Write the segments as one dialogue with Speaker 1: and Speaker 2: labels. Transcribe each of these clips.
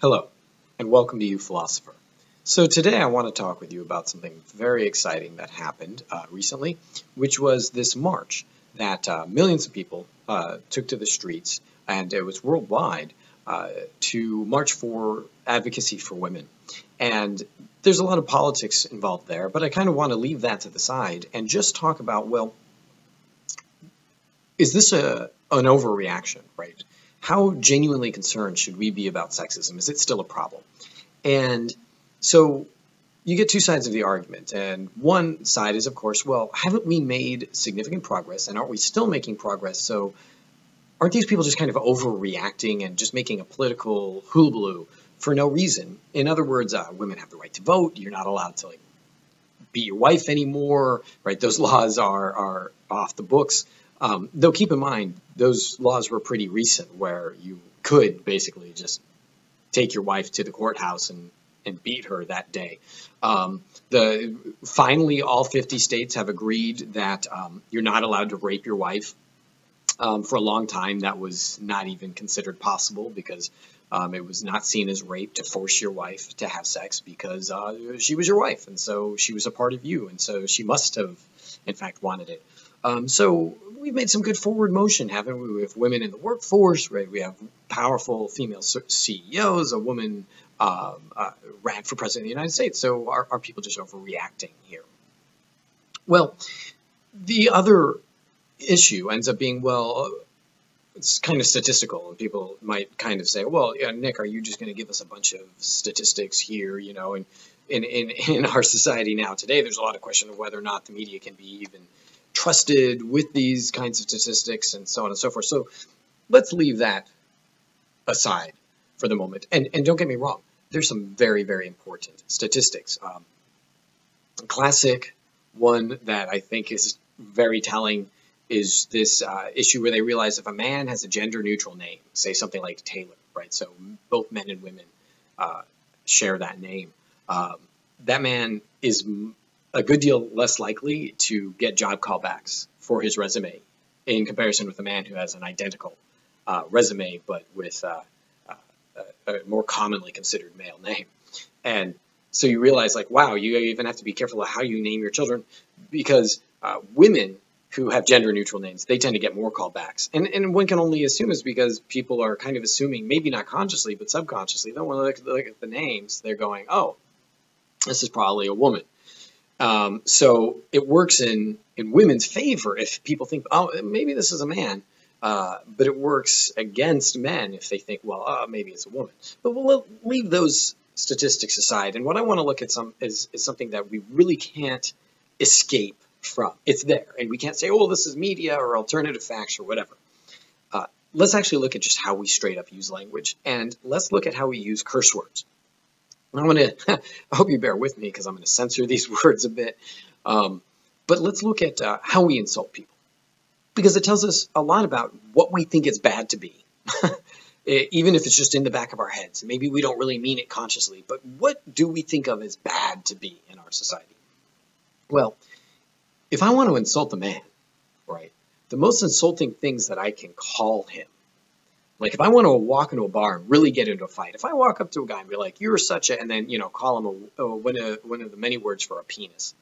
Speaker 1: Hello, and welcome to uPhilosopher. So today I want to talk with you about something very exciting that happened uh, recently, which was this march that uh, millions of people uh, took to the streets, and it was worldwide, uh, to march for advocacy for women. And there's a lot of politics involved there, but I kind of want to leave that to the side and just talk about, well, is this a, an overreaction, right? How genuinely concerned should we be about sexism? Is it still a problem? And so you get two sides of the argument. And one side is, of course, well, haven't we made significant progress and aren't we still making progress? So aren't these people just kind of overreacting and just making a political hullabaloo for no reason? In other words, uh, women have the right to vote. You're not allowed to like beat your wife anymore, right? Those laws are are off the books. Um, though keep in mind, those laws were pretty recent where you could basically just take your wife to the courthouse and, and beat her that day. Um, the finally, all 50 states have agreed that um, you're not allowed to rape your wife. Um, for a long time, that was not even considered possible because um, it was not seen as rape to force your wife to have sex because uh, she was your wife and so she was a part of you and so she must have, in fact, wanted it. Um, so we've made some good forward motion, haven't we? We have women in the workforce, right? We have powerful female CEOs. A woman um, uh, ran for president of the United States. So are, are people just overreacting here? Well, the other issue ends up being, well, it's kind of statistical, and people might kind of say, "Well, yeah, Nick, are you just going to give us a bunch of statistics here?" You know, and in, in in our society now today, there's a lot of question of whether or not the media can be even trusted with these kinds of statistics and so on and so forth. So let's leave that aside for the moment. And, and don't get me wrong, there's some very, very important statistics. Um, classic one that I think is very telling is this uh, issue where they realize if a man has a gender neutral name, say something like Taylor, right? So both men and women uh, share that name. Um, that man is a good deal less likely to get job callbacks for his resume in comparison with a man who has an identical uh, resume but with uh, uh, a more commonly considered male name. And so you realize, like, wow, you even have to be careful of how you name your children because uh, women who have gender neutral names, they tend to get more callbacks. And, and one can only assume is because people are kind of assuming, maybe not consciously, but subconsciously, then when they look, look at the names, they're going, oh, this is probably a woman. Um, so it works in, in women's favor if people think, oh, maybe this is a man. Uh, but it works against men if they think, well, uh, maybe it's a woman. But we'll leave those statistics aside. And what I want to look at some is, is something that we really can't escape from. It's there, and we can't say, oh, this is media or alternative facts or whatever. Uh, let's actually look at just how we straight up use language, and let's look at how we use curse words. I'm going to, I hope you bear with me because I'm going to censor these words a bit. Um, but let's look at uh, how we insult people because it tells us a lot about what we think it's bad to be. Even if it's just in the back of our heads. Maybe we don't really mean it consciously, but what do we think of as bad to be in our society? Well, if I want to insult a man, right, the most insulting things that I can call him like if I want to walk into a bar and really get into a fight, if I walk up to a guy and be like, "You're such a," and then you know call him a, a one of one of the many words for a penis,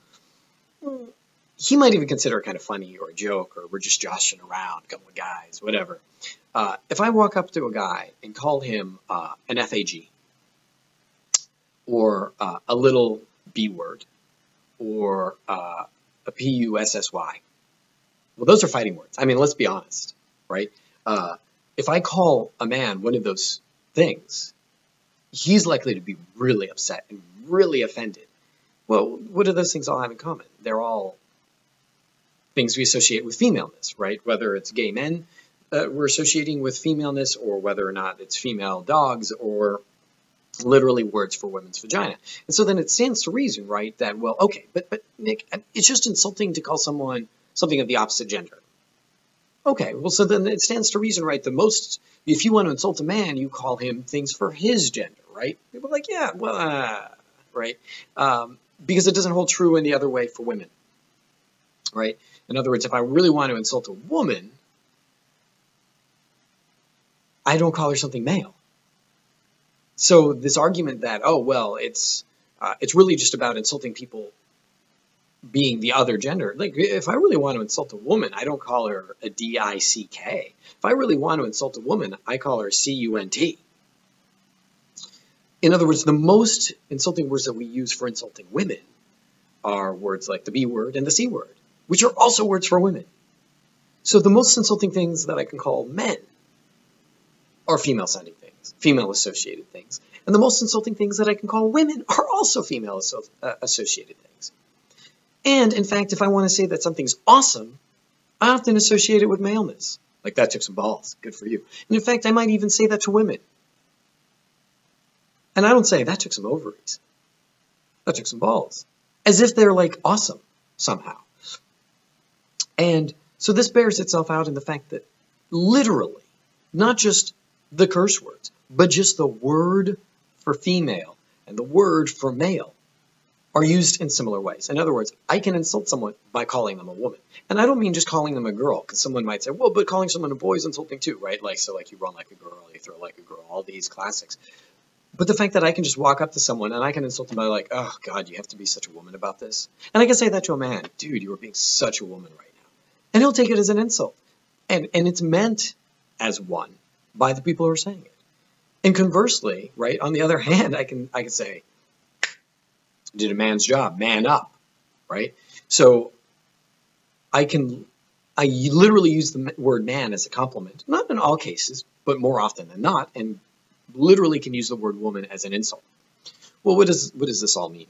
Speaker 1: he might even consider it kind of funny or a joke or we're just joshing around, a couple of guys, whatever. Uh, if I walk up to a guy and call him uh, an FAG or uh, a little B word or uh, a PUSSY, well, those are fighting words. I mean, let's be honest, right? If I call a man one of those things, he's likely to be really upset and really offended. Well, what do those things all have in common? They're all things we associate with femaleness, right? Whether it's gay men uh, we're associating with femaleness, or whether or not it's female dogs, or literally words for women's vagina. And so then it stands to reason, right, that well, okay, but but Nick, it's just insulting to call someone something of the opposite gender. Okay, well, so then it stands to reason, right? The most, if you want to insult a man, you call him things for his gender, right? People like, yeah, well, uh, right? Um, because it doesn't hold true in the other way for women, right? In other words, if I really want to insult a woman, I don't call her something male. so this argument that oh well it's uh, it's really just about insulting people being the other gender. Like if I really want to insult a woman, I don't call her a D I C K. If I really want to insult a woman, I call her C U N T. In other words, the most insulting words that we use for insulting women are words like the B word and the C word, which are also words for women. So the most insulting things that I can call men are female sounding things, female associated things. And the most insulting things that I can call women are also female uh, associated things. And in fact, if I want to say that something's awesome, I often associate it with maleness. Like that took some balls. Good for you. And in fact, I might even say that to women. And I don't say that took some ovaries. That took some balls. As if they're like awesome somehow. And so this bears itself out in the fact that literally, not just the curse words, but just the word for female and the word for male are used in similar ways. In other words, I can insult someone by calling them a woman. And I don't mean just calling them a girl, because someone might say, well, but calling someone a boy is insulting too, right? Like, so like you run like a girl, you throw like a girl, all these classics. But the fact that I can just walk up to someone and I can insult them by like, oh God, you have to be such a woman about this. And I can say that to a man, dude, you are being such a woman right now. And he'll take it as an insult. And, and it's meant as one by the people who are saying it. And conversely, right, on the other hand, I can, I can say, did a man's job, man up, right? So I can, I literally use the word man as a compliment, not in all cases, but more often than not, and literally can use the word woman as an insult. Well, what does what does this all mean?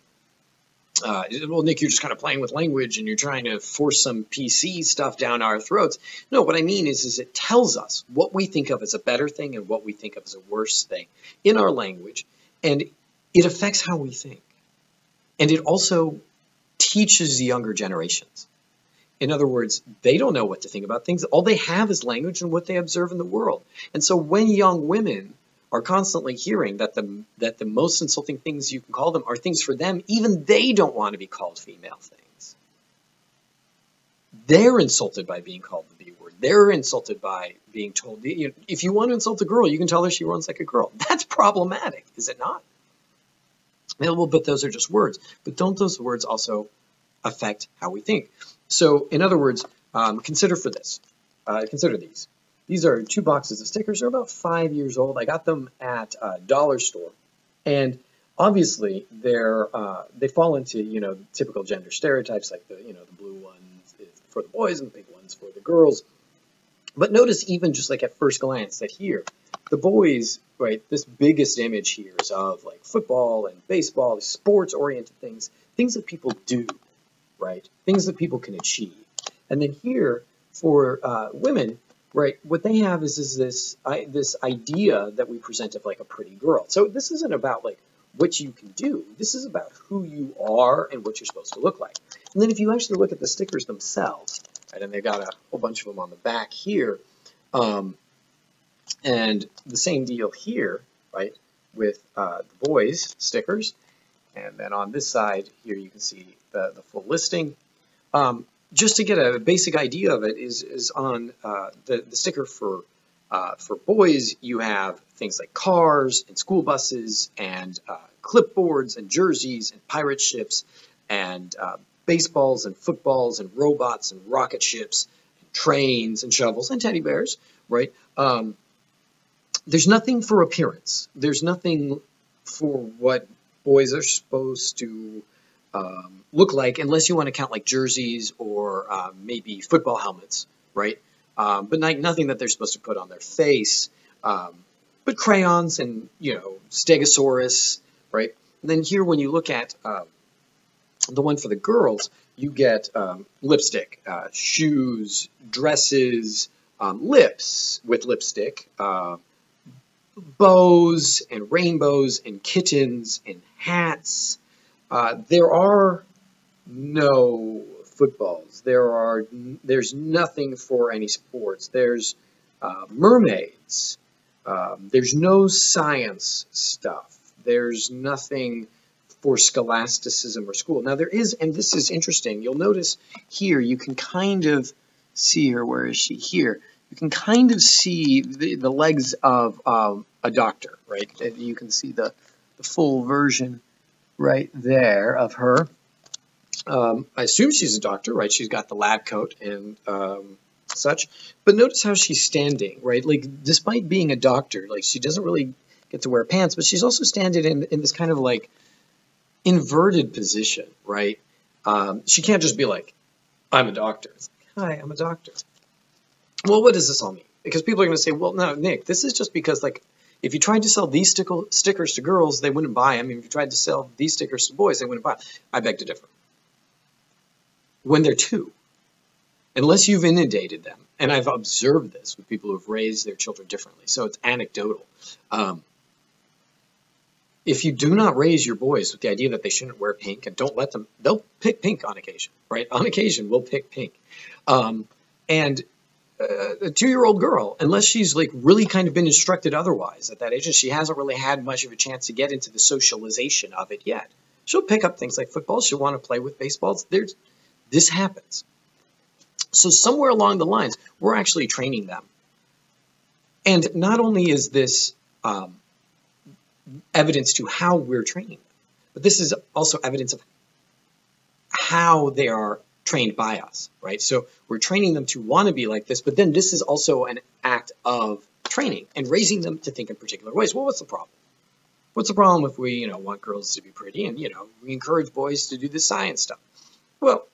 Speaker 1: Uh, well, Nick, you're just kind of playing with language and you're trying to force some PC stuff down our throats. No, what I mean is, is it tells us what we think of as a better thing and what we think of as a worse thing in our language, and it affects how we think. And it also teaches younger generations. In other words, they don't know what to think about things. All they have is language and what they observe in the world. And so when young women are constantly hearing that the that the most insulting things you can call them are things for them, even they don't want to be called female things. They're insulted by being called the B word. They're insulted by being told, you know, if you want to insult a girl, you can tell her she runs like a girl. That's problematic, is it not? Well, but those are just words. But don't those words also affect how we think? So, in other words, um, consider for this. Uh, consider these. These are two boxes of stickers. They're about five years old. I got them at a dollar store, and obviously they're uh, they fall into you know typical gender stereotypes like the you know the blue ones for the boys and the pink ones for the girls. But notice even just like at first glance that here the boys, right, this biggest image here is of like football and baseball, sports oriented things, things that people do, right, things that people can achieve. And then here for uh, women, right, what they have is, is this, I, this idea that we present of like a pretty girl. So this isn't about like what you can do. This is about who you are and what you're supposed to look like. And then if you actually look at the stickers themselves, right, and they've got a whole bunch of them on the back here, um, and the same deal here, right, with uh, the boys stickers. And then on this side here, you can see the, the full listing. Um, just to get a basic idea of it is, is on uh, the, the sticker for uh, for boys, you have things like cars and school buses and uh, clipboards and jerseys and pirate ships and uh, baseballs and footballs and robots and rocket ships and trains and shovels and teddy bears, right? Um, there's nothing for appearance. There's nothing for what boys are supposed to um, look like, unless you want to count like jerseys or uh, maybe football helmets, right? Um, but nothing that they're supposed to put on their face. Um, but crayons and you know Stegosaurus, right? And then here, when you look at uh, the one for the girls, you get um, lipstick, uh, shoes, dresses, um, lips with lipstick, uh, bows and rainbows and kittens and hats. Uh, there are no footballs. There are there's nothing for any sports. There's uh, mermaids. Um, there's no science stuff. There's nothing for scholasticism or school. Now there is, and this is interesting. You'll notice here you can kind of see her. Where is she? Here you can kind of see the, the legs of um, a doctor, right? You can see the, the full version right there of her. Um, I assume she's a doctor, right? She's got the lab coat and um, such. But notice how she's standing, right? Like, despite being a doctor, like, she doesn't really get to wear pants, but she's also standing in, in this kind of like inverted position, right? Um, she can't just be like, I'm a doctor. Hi, I'm a doctor. Well, what does this all mean? Because people are going to say, well, no, Nick, this is just because, like, if you tried to sell these sticker- stickers to girls, they wouldn't buy them. If you tried to sell these stickers to boys, they wouldn't buy them. I beg to differ. When they're two, unless you've inundated them, and I've observed this with people who've raised their children differently, so it's anecdotal. Um, if you do not raise your boys with the idea that they shouldn't wear pink and don't let them, they'll pick pink on occasion, right? On occasion, we'll pick pink. Um, and uh, a two-year-old girl, unless she's like really kind of been instructed otherwise at that age, and she hasn't really had much of a chance to get into the socialization of it yet, she'll pick up things like football. She'll want to play with baseballs. There's this happens. So somewhere along the lines, we're actually training them. And not only is this um, evidence to how we're training them, but this is also evidence of how they are trained by us, right? So we're training them to want to be like this, but then this is also an act of training and raising them to think in particular ways. Well, what's the problem? What's the problem if we, you know, want girls to be pretty and, you know, we encourage boys to do the science stuff? Well,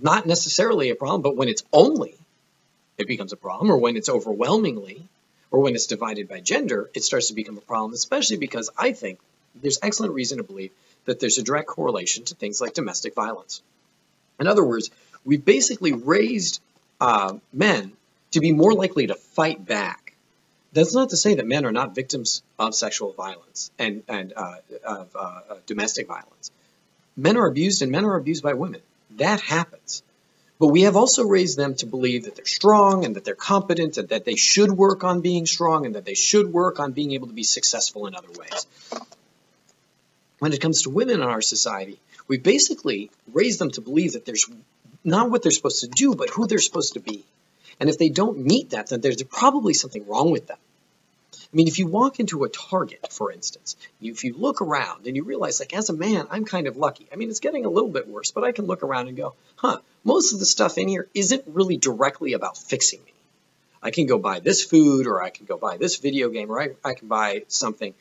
Speaker 1: not necessarily a problem, but when it's only, it becomes a problem, or when it's overwhelmingly, or when it's divided by gender, it starts to become a problem, especially because I think there's excellent reason to believe that there's a direct correlation to things like domestic violence. In other words, we've basically raised uh, men to be more likely to fight back. That's not to say that men are not victims of sexual violence and, and uh, of uh, domestic violence. Men are abused and men are abused by women. That happens. But we have also raised them to believe that they're strong and that they're competent and that they should work on being strong and that they should work on being able to be successful in other ways. When it comes to women in our society, we basically raise them to believe that there's not what they're supposed to do, but who they're supposed to be. And if they don't meet that, then there's probably something wrong with them. I mean, if you walk into a Target, for instance, if you look around and you realize, like, as a man, I'm kind of lucky. I mean, it's getting a little bit worse, but I can look around and go, huh, most of the stuff in here isn't really directly about fixing me. I can go buy this food, or I can go buy this video game, or I, I can buy something.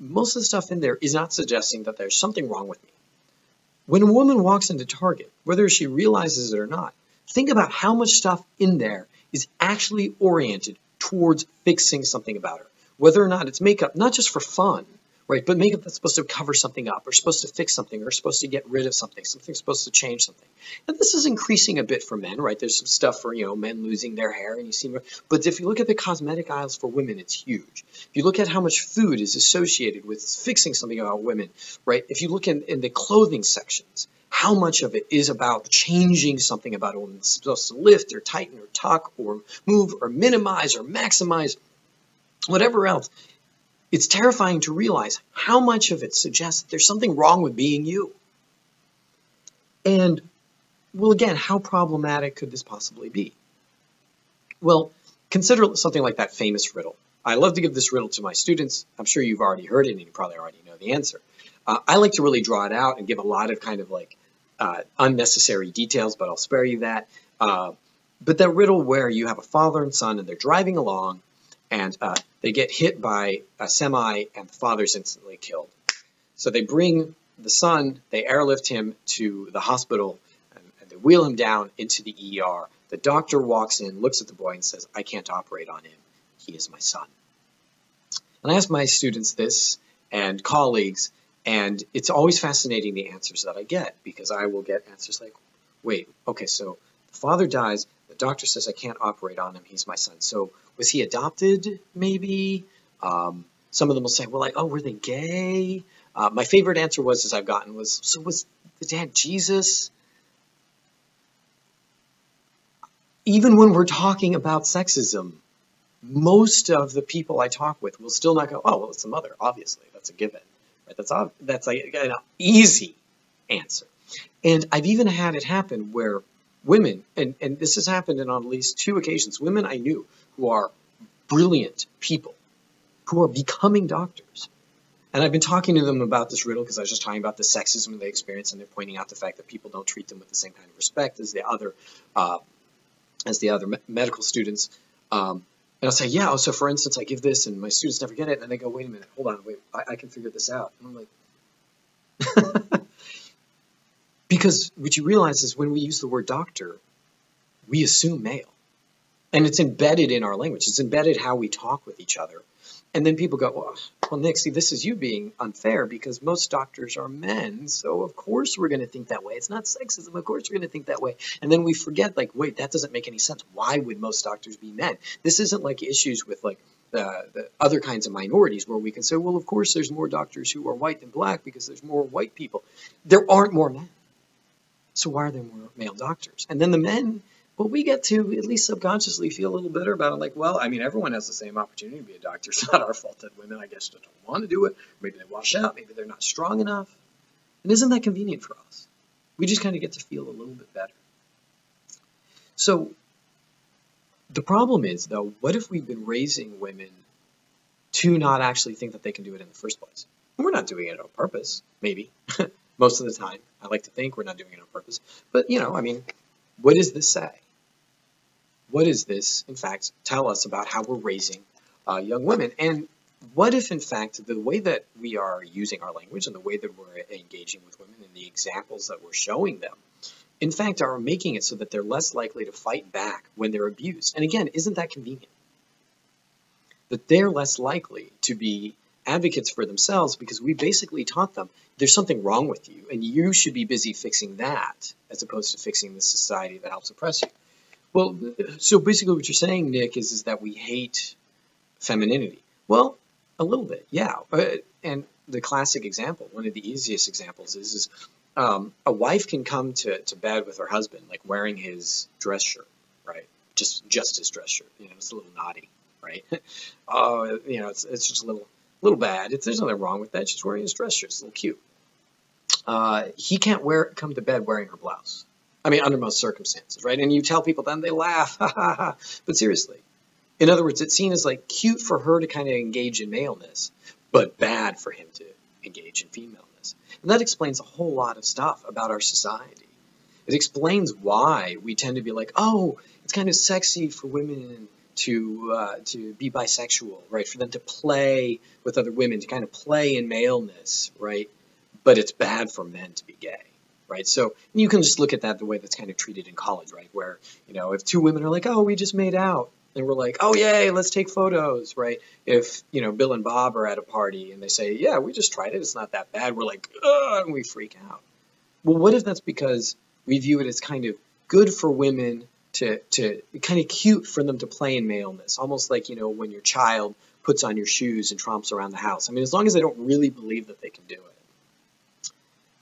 Speaker 1: Most of the stuff in there is not suggesting that there's something wrong with me. When a woman walks into Target, whether she realizes it or not, think about how much stuff in there is actually oriented towards fixing something about her whether or not it's makeup, not just for fun, right? But makeup that's supposed to cover something up, or supposed to fix something, or supposed to get rid of something, something's supposed to change something. And this is increasing a bit for men, right? There's some stuff for you know men losing their hair, and you see, but if you look at the cosmetic aisles for women, it's huge. If you look at how much food is associated with fixing something about women, right? If you look in, in the clothing sections, how much of it is about changing something about a woman. Supposed to lift or tighten or tuck or move or minimize or maximize whatever else. It's terrifying to realize how much of it suggests that there's something wrong with being you. And, well, again, how problematic could this possibly be? Well, consider something like that famous riddle. I love to give this riddle to my students. I'm sure you've already heard it and you probably already know the answer. Uh, I like to really draw it out and give a lot of kind of like uh, unnecessary details, but I'll spare you that. Uh, but that riddle where you have a father and son and they're driving along and uh, they get hit by a semi, and the father's instantly killed. So they bring the son, they airlift him to the hospital, and, and they wheel him down into the ER. The doctor walks in, looks at the boy, and says, I can't operate on him. He is my son. And I ask my students this and colleagues, and it's always fascinating the answers that I get because I will get answers like, wait, okay, so the father dies, the doctor says I can't operate on him, he's my son. So was he adopted? Maybe. Um, some of them will say, well, like, oh, were they gay? Uh, my favorite answer was, as I've gotten, was, so was the dad Jesus? Even when we're talking about sexism, most of the people I talk with will still not go, oh, well, it's the mother, obviously. That's a given. Right? That's, that's like an easy answer. And I've even had it happen where women, and, and this has happened on at least two occasions, women I knew who are brilliant people who are becoming doctors. And I've been talking to them about this riddle because I was just talking about the sexism they experience, and they're pointing out the fact that people don't treat them with the same kind of respect as the other, uh, as the other me- medical students. Um, and I'll say, yeah. Oh, so for instance, I give this, and my students never get it, and then they go, wait a minute, hold on, wait, I, I can figure this out. And I'm like, because what you realize is when we use the word doctor, we assume male, and it's embedded in our language. It's embedded how we talk with each other and then people go, well, well, Nick, see, this is you being unfair because most doctors are men. So, of course, we're going to think that way. It's not sexism. Of course, we're going to think that way. And then we forget, like, wait, that doesn't make any sense. Why would most doctors be men? This isn't like issues with, like, the, the other kinds of minorities where we can say, well, of course, there's more doctors who are white than black because there's more white people. There aren't more men. So, why are there more male doctors? And then the men well, we get to at least subconsciously feel a little better about it. Like, well, I mean, everyone has the same opportunity to be a doctor. It's not our fault that women, I guess, don't want to do it. Maybe they wash out. Maybe they're not strong enough. And isn't that convenient for us? We just kind of get to feel a little bit better. So the problem is, though, what if we've been raising women to not actually think that they can do it in the first place? We're not doing it on purpose, maybe. Most of the time, I like to think we're not doing it on purpose. But, you know, I mean, what does this say? what does this, in fact, tell us about how we're raising uh, young women? And what if, in fact, the way that we are using our language and the way that we're engaging with women and the examples that we're showing them, in fact, are making it so that they're less likely to fight back when they're abused? And again, isn't that convenient? That they're less likely to be advocates for themselves because we basically taught them there's something wrong with you and you should be busy fixing that as opposed to fixing the society that helps oppress you. Well, so basically what you're saying, Nick, is, is that we hate femininity. Well, a little bit, yeah. Uh, and the classic example, one of the easiest examples is, is um, a wife can come to, to bed with her husband, like wearing his dress shirt, right? Just just his dress shirt. You know, it's a little naughty, right? Oh, you know, it's, it's just a little little bad. It's, there's nothing wrong with that. She's wearing his dress shirt. It's a little cute. Uh, he can't wear come to bed wearing her blouse. I mean, under most circumstances, right? And you tell people, then they laugh, but seriously. In other words, it's seen as like cute for her to kind of engage in maleness, but bad for him to engage in femaleness. And that explains a whole lot of stuff about our society. It explains why we tend to be like, oh, it's kind of sexy for women to uh, to be bisexual, right? For them to play with other women, to kind of play in maleness, right? But it's bad for men to be gay right? So you can just look at that the way that's kind of treated in college, right? Where, you know, if two women are like, oh, we just made out, and we're like, oh, yay, let's take photos, right? If, you know, Bill and Bob are at a party and they say, yeah, we just tried it, it's not that bad, we're like, and we freak out. Well, what if that's because we view it as kind of good for women to, to kind of cute for them to play in maleness, almost like, you know, when your child puts on your shoes and tromps around the house. I mean, as long as they don't really believe that they can do it.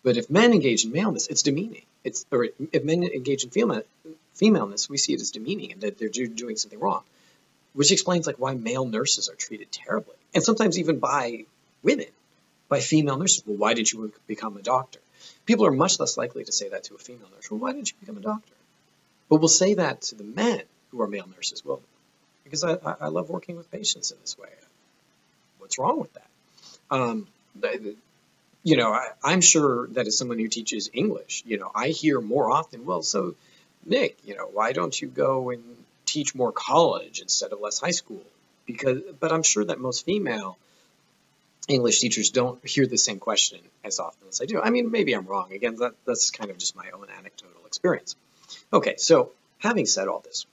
Speaker 1: But if men engage in maleness, it's demeaning. It's or if men engage in female, femaleness, we see it as demeaning and that they're doing something wrong, which explains like why male nurses are treated terribly, and sometimes even by women, by female nurses. Well, why did you become a doctor? People are much less likely to say that to a female nurse. Well, why did you become a doctor? But we'll say that to the men who are male nurses. Well, because I, I love working with patients in this way. What's wrong with that? Um, you know, I, am sure that as someone who teaches English, you know, I hear more often, well, so Nick, you know, why don't you go and teach more college instead of less high school? Because, but I'm sure that most female English teachers don't hear the same question as often as I do. I mean, maybe I'm wrong. Again, that, that's kind of just my own anecdotal experience. Okay, so having said all this,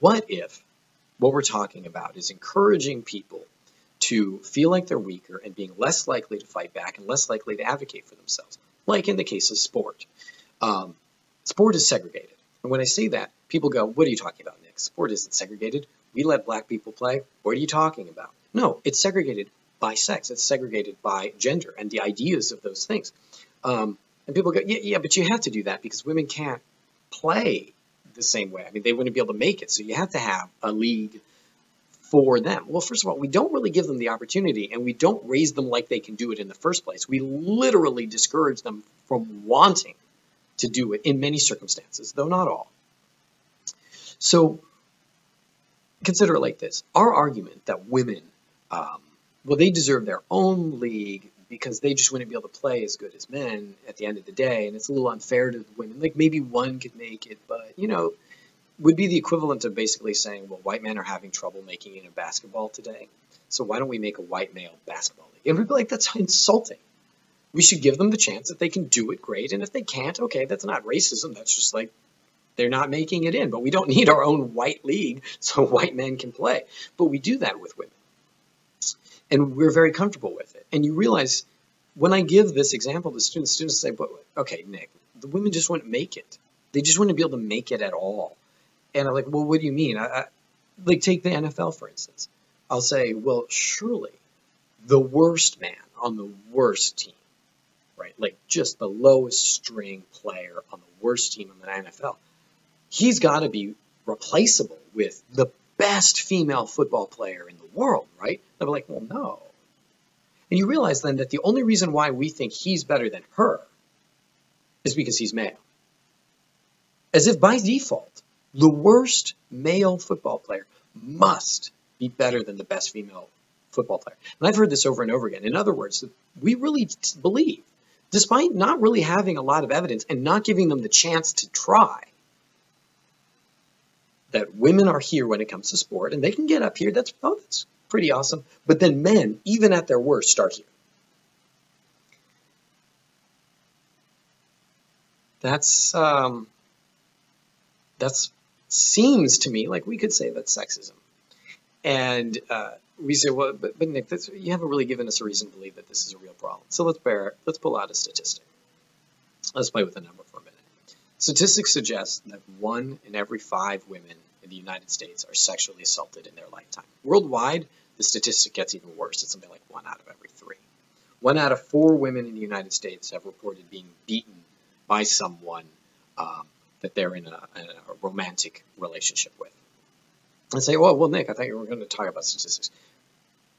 Speaker 1: what if what we're talking about is encouraging people to feel like they're weaker and being less likely to fight back and less likely to advocate for themselves, like in the case of sport. Um, sport is segregated. And when I say that, people go, What are you talking about, Nick? Sport isn't segregated. We let black people play. What are you talking about? No, it's segregated by sex, it's segregated by gender and the ideas of those things. Um, and people go, yeah, yeah, but you have to do that because women can't play the same way. I mean, they wouldn't be able to make it. So you have to have a league for them? Well, first of all, we don't really give them the opportunity and we don't raise them like they can do it in the first place. We literally discourage them from wanting to do it in many circumstances, though not all. So consider it like this our argument that women, um, well, they deserve their own league because they just wouldn't be able to play as good as men at the end of the day, and it's a little unfair to the women. Like maybe one could make it, but you know, would be the equivalent of basically saying, well, white men are having trouble making it in basketball today, so why don't we make a white male basketball league? And we'd be like, that's insulting. We should give them the chance that they can do it great, and if they can't, okay, that's not racism. That's just like they're not making it in. But we don't need our own white league so white men can play. But we do that with women, and we're very comfortable with it. And you realize when I give this example to students, students say, "But okay, Nick, the women just wouldn't make it. They just wouldn't be able to make it at all." And I'm like, well, what do you mean? I, I, like, take the NFL, for instance. I'll say, well, surely the worst man on the worst team, right? Like, just the lowest string player on the worst team in the NFL, he's got to be replaceable with the best female football player in the world, right? They'll be like, well, no. And you realize then that the only reason why we think he's better than her is because he's male. As if by default, the worst male football player must be better than the best female football player. And I've heard this over and over again. In other words, we really believe, despite not really having a lot of evidence and not giving them the chance to try, that women are here when it comes to sport and they can get up here. That's, oh, that's pretty awesome. But then men, even at their worst, start here. That's um, seems to me like we could say that's sexism. And uh, we say, well, but, but Nick, you haven't really given us a reason to believe that this is a real problem. So let's bear, let's pull out a statistic. Let's play with a number. Statistics suggest that one in every five women in the United States are sexually assaulted in their lifetime. Worldwide, the statistic gets even worse. It's something like one out of every three. One out of four women in the United States have reported being beaten by someone um, that they're in a, a romantic relationship with. And say, well, well, Nick, I thought you were going to talk about statistics.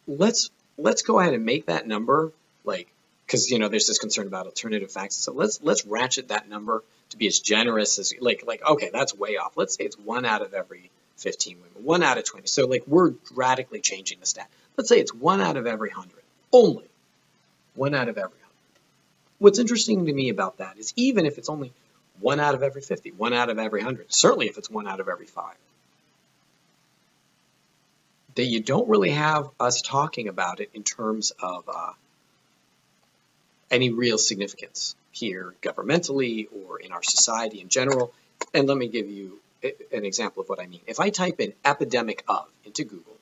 Speaker 1: Let's let's go ahead and make that number like because you know there's this concern about alternative facts. So let's let's ratchet that number to be as generous as like like okay, that's way off. Let's say it's one out of every 15 women, one out of 20. So like we're radically changing the stat. Let's say it's one out of every hundred, only one out of every hundred. What's interesting to me about that is even if it's only one out of every 50, one out of every 100, certainly if it's one out of every five. That you don't really have us talking about it in terms of uh, any real significance here governmentally or in our society in general. And let me give you an example of what I mean. If I type in epidemic of into Google,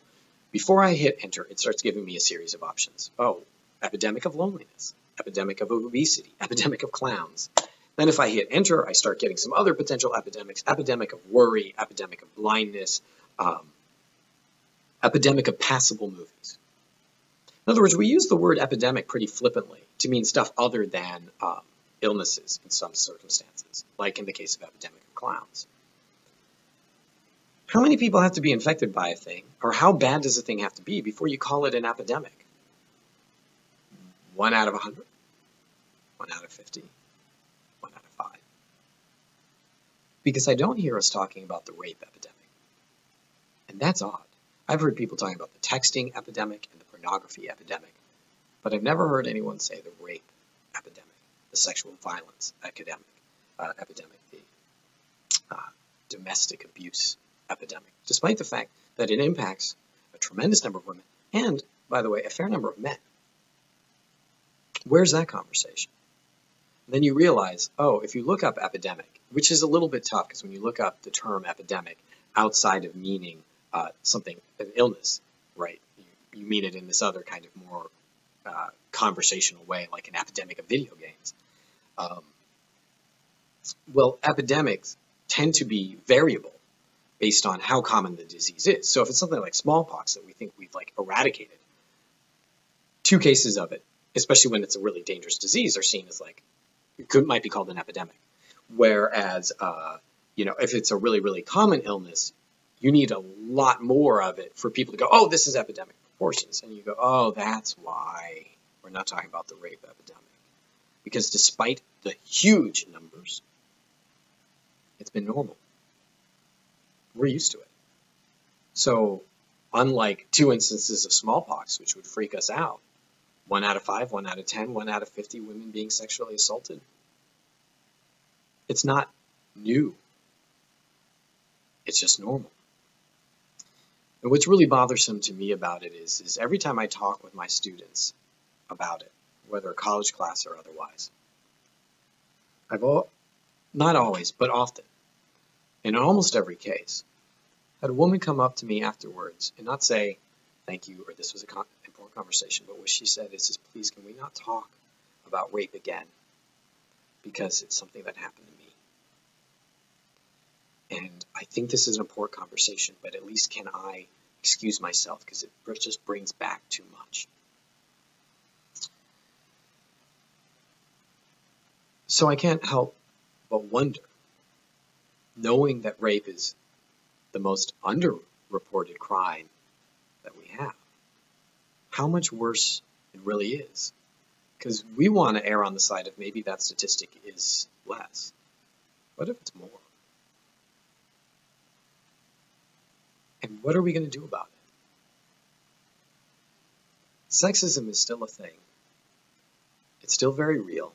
Speaker 1: before I hit enter, it starts giving me a series of options. Oh, epidemic of loneliness, epidemic of obesity, epidemic of clowns, then if I hit enter, I start getting some other potential epidemics, epidemic of worry, epidemic of blindness, um, epidemic of passable movies. In other words, we use the word epidemic pretty flippantly to mean stuff other than um, illnesses in some circumstances, like in the case of epidemic of clowns. How many people have to be infected by a thing, or how bad does a thing have to be before you call it an epidemic? One out of a hundred? One out of fifty? one out of five. because I don't hear us talking about the rape epidemic. And that's odd. I've heard people talking about the texting epidemic and the pornography epidemic, but I've never heard anyone say the rape epidemic, the sexual violence epidemic, uh, epidemic the uh, domestic abuse epidemic, despite the fact that it impacts a tremendous number of women and, by the way, a fair number of men. Where's that conversation? then you realize, oh, if you look up epidemic, which is a little bit tough because when you look up the term epidemic outside of meaning uh, something, an illness, right, you, mean it in this other kind of more uh, conversational way, like an epidemic of video games. Um, well, epidemics tend to be variable based on how common the disease is. So if it's something like smallpox that we think we've like eradicated, two cases of it, especially when it's a really dangerous disease, are seen as like it could, might be called an epidemic. Whereas, uh, you know, if it's a really, really common illness, you need a lot more of it for people to go, oh, this is epidemic proportions. And you go, oh, that's why we're not talking about the rape epidemic. Because despite the huge numbers, It's been normal. We're used to it. So, unlike two instances of smallpox, which would freak us out, one out of five, one out of ten, one out of 50 women being sexually assaulted, it's not new. It's just normal. And what's really bothersome to me about it is, is every time I talk with my students about it, whether a college class or otherwise, I've all, not always, but often, in almost every case, had a woman come up to me afterwards and not say, thank you, or this was an con- important conversation, but what she said is, is, please, can we not talk about rape again? Because it's something that happened to me. And I think this is an important conversation, but at least can I excuse myself because it just brings back too much. So I can't help but wonder, knowing that rape is the most underreported crime that we have, how much worse it really is. Because we want to err on the side of maybe that statistic is less. What if it's more? And what are we going to do about it? Sexism is still a thing. It's still very real.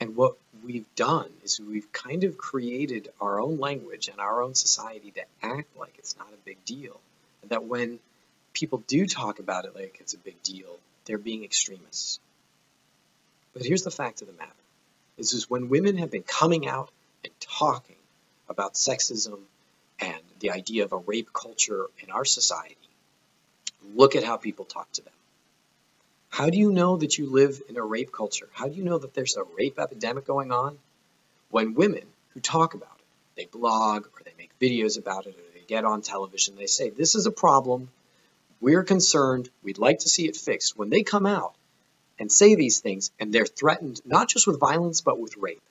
Speaker 1: And what we've done is we've kind of created our own language and our own society to act like it's not a big deal. And that when people do talk about it like it's a big deal, they're being extremists. But here's the fact of the matter. Is, is when women have been coming out and talking about sexism the idea of a rape culture in our society, look at how people talk to them. How do you know that you live in a rape culture? How do you know that there's a rape epidemic going on? When women who talk about it, they blog or they make videos about it or they get on television, they say, This is a problem. We're concerned. We'd like to see it fixed. When they come out and say these things and they're threatened not just with violence but with rape,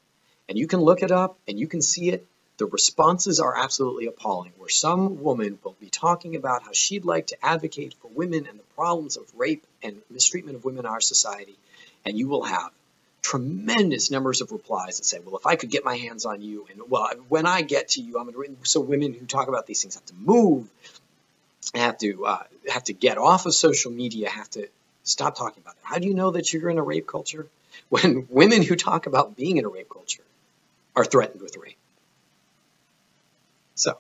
Speaker 1: and you can look it up and you can see it the responses are absolutely appalling, where some woman will be talking about how she'd like to advocate for women and the problems of rape and mistreatment of women in our society, and you will have tremendous numbers of replies that say, "Well, if I could get my hands on you, and well, when I get to you, I'm going to." So women who talk about these things have to move, have to uh, have to get off of social media, have to stop talking about it. How do you know that you're in a rape culture when women who talk about being in a rape culture are threatened with rape? So,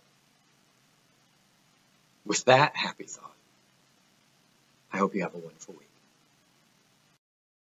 Speaker 1: with that happy thought, I hope you have a wonderful week.